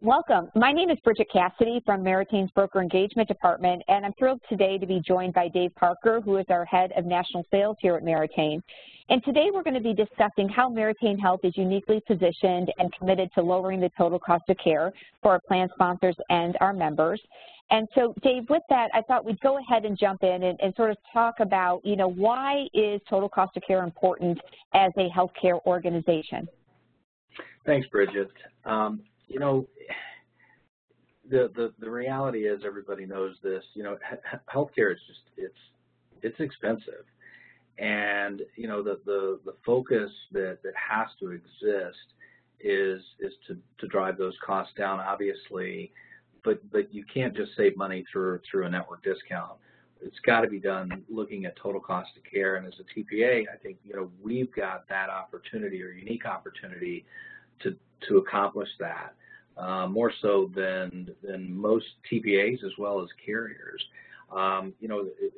Welcome. My name is Bridget Cassidy from Meritain's Broker Engagement Department, and I'm thrilled today to be joined by Dave Parker, who is our Head of National Sales here at Meritain. And today we're going to be discussing how Meritain Health is uniquely positioned and committed to lowering the total cost of care for our plan sponsors and our members. And so, Dave, with that, I thought we'd go ahead and jump in and, and, sort of talk about, you know, why is total cost of care important as a healthcare organization? Thanks, Bridget. Um, you know, the, the the reality is everybody knows this. You know, healthcare is just it's it's expensive, and you know the the the focus that that has to exist is is to to drive those costs down, obviously, but but you can't just save money through through a network discount. It's got to be done looking at total cost of care, and as a TPA, I think you know we've got that opportunity or unique opportunity to to accomplish that uh, more so than than most TPAs as well as carriers. Um, you know, it,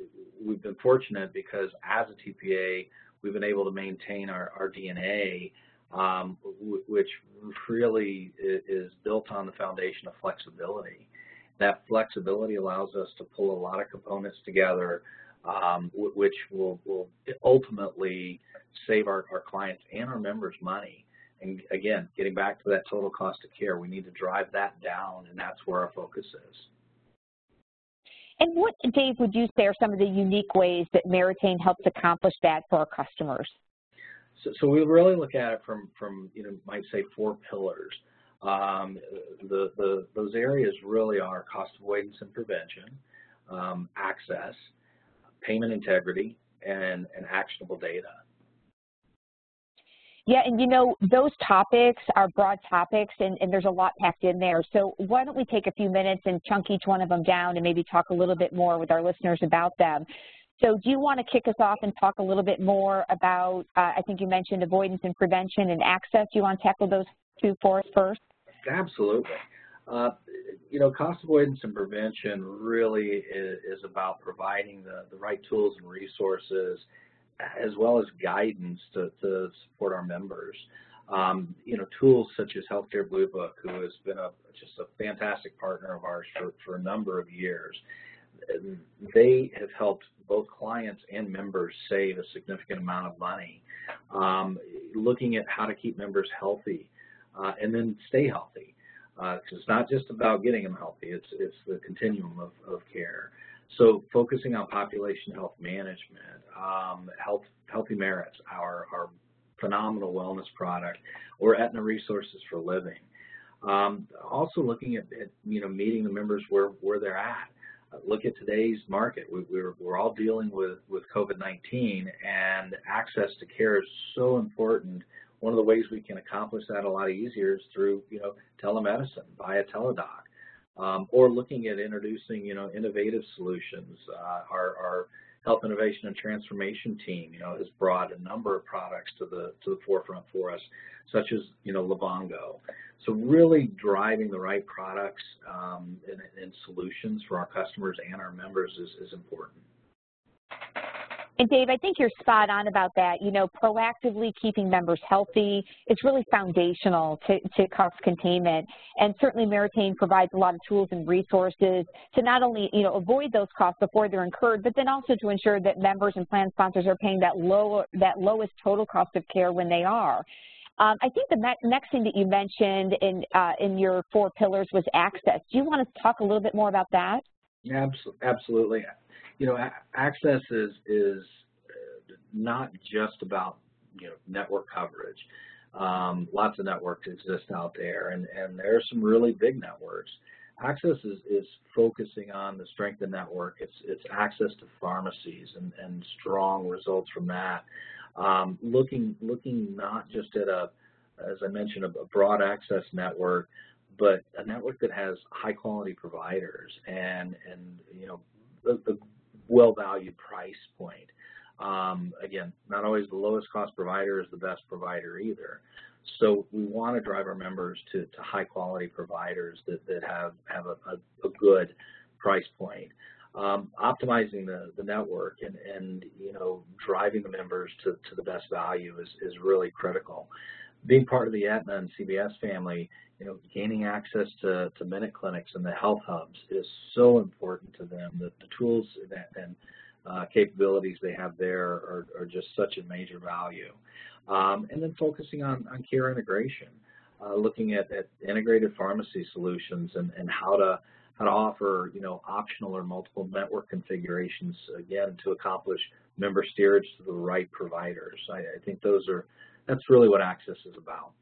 we've been fortunate because as a TPA, we've been able to maintain our, our DNA, um, which really is built on the foundation of flexibility. That flexibility allows us to pull a lot of components together, um, which will, will ultimately save our, our clients and our members money. And again, getting back to that total cost of care, we need to drive that down, and that's where our focus is. And what, Dave, would you say are some of the unique ways that Meritain helps accomplish that for our customers? So, so we really look at it from, from you know, might say four pillars. Um, the, the, those areas really are cost avoidance and prevention, um, access, payment integrity, and, and actionable data. Yeah, and you know, those topics are broad topics and, and, there's a lot packed in there. So why don't we take a few minutes and chunk each one of them down and maybe talk a little bit more with our listeners about them. So do you want to kick us off and talk a little bit more about, uh, I think you mentioned avoidance and prevention and access. Do you want to tackle those two for us first? Absolutely. Uh, you know, cost avoidance and prevention really is, is about providing the, the right tools and resources as well as guidance to, to support our members. Um, you know, tools such as Healthcare Blue Book, who has been a just a fantastic partner of ours for, for a number of years. They have helped both clients and members save a significant amount of money. Um, looking at how to keep members healthy uh, and then stay healthy. Uh, it's not just about getting them healthy, it's, it's the continuum of, of care. So focusing on population health management, um, health, Healthy Merits, our, our phenomenal wellness product, or Aetna Resources for Living. Um, also looking at, at, you know meeting the members where, where they're at. Look at today's market. We, we're, we're all dealing with, with COVID-19 and access to care is so important. One of the ways we can accomplish that a lot easier is through you know telemedicine via Teladoc um, or looking at introducing, you know, innovative solutions. Uh, our, our, health innovation and transformation team, you know, has brought a number of products to the to the forefront for us, such as, you know, Livongo. So really driving the right products um, and, and, solutions for our customers and our members is, is important. And Dave, I think you're spot on about that. You know, proactively keeping members healthy is really foundational to, to cost containment. And certainly Meritain provides a lot of tools and resources to not only, you know, avoid those costs before they're incurred, but then also to ensure that members and plan sponsors are paying that, low, that lowest total cost of care when they are. Um, I think the next thing that you mentioned in, uh, in your four pillars was access. Do you want to talk a little bit more about that? Yeah, absolutely you know, access is is not just about you know network coverage. Um, lots of networks exist out there, and and there are some really big networks. Access is, is focusing on the strength of network. It's it's access to pharmacies and, and strong results from that. Um, looking looking not just at a as I mentioned, a, a broad access network, but a network that has high quality providers and and you know the, the well-valued price point. Um, again, not always the lowest cost provider is the best provider either. So we want to drive our members to, to high quality providers that, that have, have a, a, a good price point. Um, optimizing the, the network and, and you know driving the members to, to the best value is, is really critical. Being part of the Aetna and CVS family, you know, gaining access to, to minute clinics and the health hubs is so important to them. The, the tools that, and uh, capabilities they have there are, are, just such a major value. Um, and then focusing on, on care integration, uh, looking at, at, integrated pharmacy solutions and, and how to how to offer you know optional or multiple network configurations again to accomplish member steerage to the right providers. I, I think those are that's really what Access is about.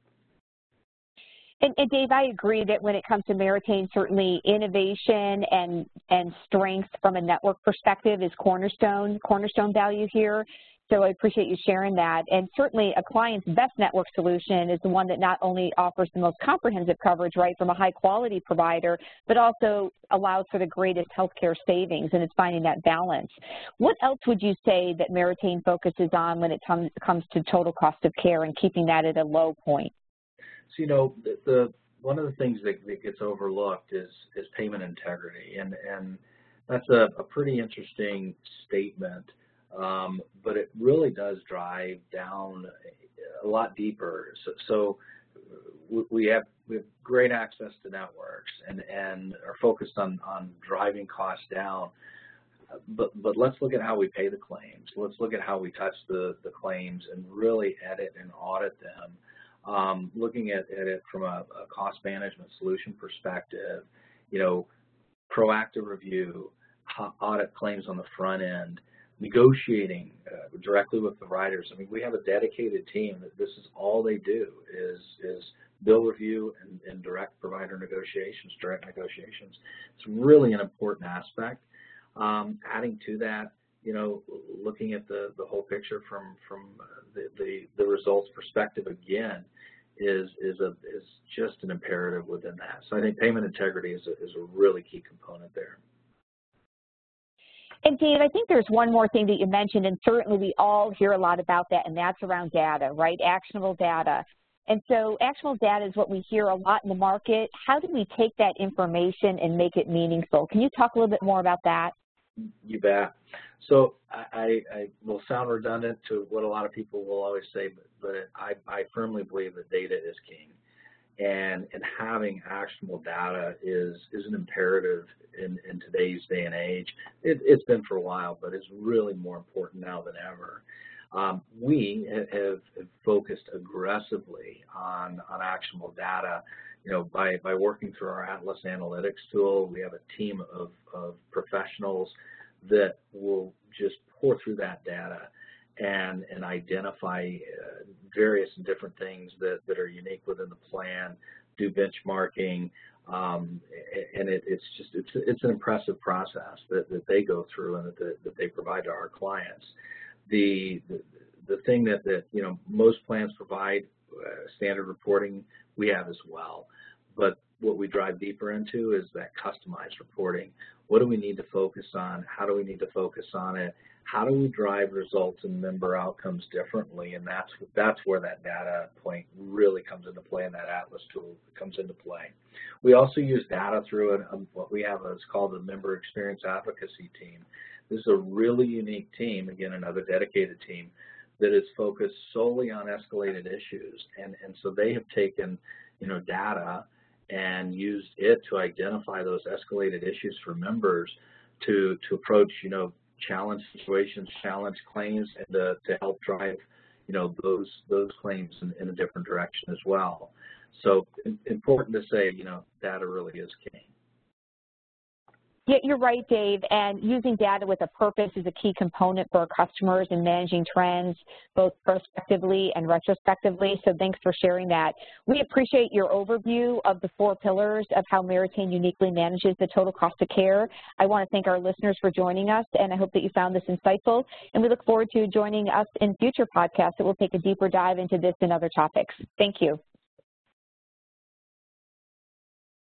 And, and, Dave, I agree that when it comes to Meritain, certainly innovation and and strength from a network perspective is cornerstone cornerstone value here. So I appreciate you sharing that. And certainly a client's best network solution is the one that not only offers the most comprehensive coverage, right, from a high quality provider, but also allows for the greatest healthcare savings, and it's finding that balance. What else would you say that Meritain focuses on when it comes to total cost of care and keeping that at a low point? So, you know, the, the one of the things that, that, gets overlooked is, is payment integrity, and, and that's a, a pretty interesting statement um, but it really does drive down a lot deeper. So, so we have we have great access to networks and and are focused on on driving costs down. But but let's look at how we pay the claims. Let's look at how we touch the the claims and really edit and audit them. Um, looking at, at it from a, a cost management solution perspective, you know, proactive review, audit claims on the front end, negotiating uh, directly with providers. I mean, we have a dedicated team that this is all they do is is bill review and, and direct provider negotiations, direct negotiations. It's really an important aspect. Um, adding to that, you know, looking at the, the whole picture from from the, the, the results perspective again is is a is just an imperative within that. So I think payment integrity is a, is a really key component there. And Dave, I think there's one more thing that you mentioned, and certainly we all hear a lot about that, and that's around data, right? Actionable data. And so actionable data is what we hear a lot in the market. How do we take that information and make it meaningful? Can you talk a little bit more about that? You bet. So I, I will sound redundant to what a lot of people will always say, but, but I, I firmly believe that data is king and and having actionable data is is an imperative in in today's day and age. It, has been for a while, but it's really more important now than ever. Um, we have, have, focused aggressively on on actionable data. You know, by by working through our Atlas Analytics tool, we have a team of of professionals that will just pour through that data and, and identify uh, various different things that, that are unique within the plan, do benchmarking, um, and it, it's just it's it's an impressive process that, that they go through and that, that they provide to our clients. The, the the thing that that you know most plans provide uh, standard reporting we have as well, but what we drive deeper into is that customized reporting. What do we need to focus on? How do we need to focus on it? how do we drive results and member outcomes differently? And that's that's where that data point really comes into play, and that Atlas tool comes into play. We also use data through an, um, what we have is called the Member Experience Advocacy Team. This is a really unique team, again, another dedicated team that is focused solely on escalated issues, and and so they have taken, you know, data and used it to identify those escalated issues for members to to approach, you know, challenge situations, challenge claims, and to, to help drive, you know, those those claims in, in a different direction as well. So important to say, you know, data really is king. Yeah, you're right, Dave. And using data with a purpose is a key component for our customers in managing trends, both prospectively and retrospectively. So thanks for sharing that. We appreciate your overview of the four pillars of how Meritain uniquely manages the total cost of care. I want to thank our listeners for joining us, and I hope that you found this insightful. And we look forward to joining us in future podcasts that will take a deeper dive into this and other topics. Thank you.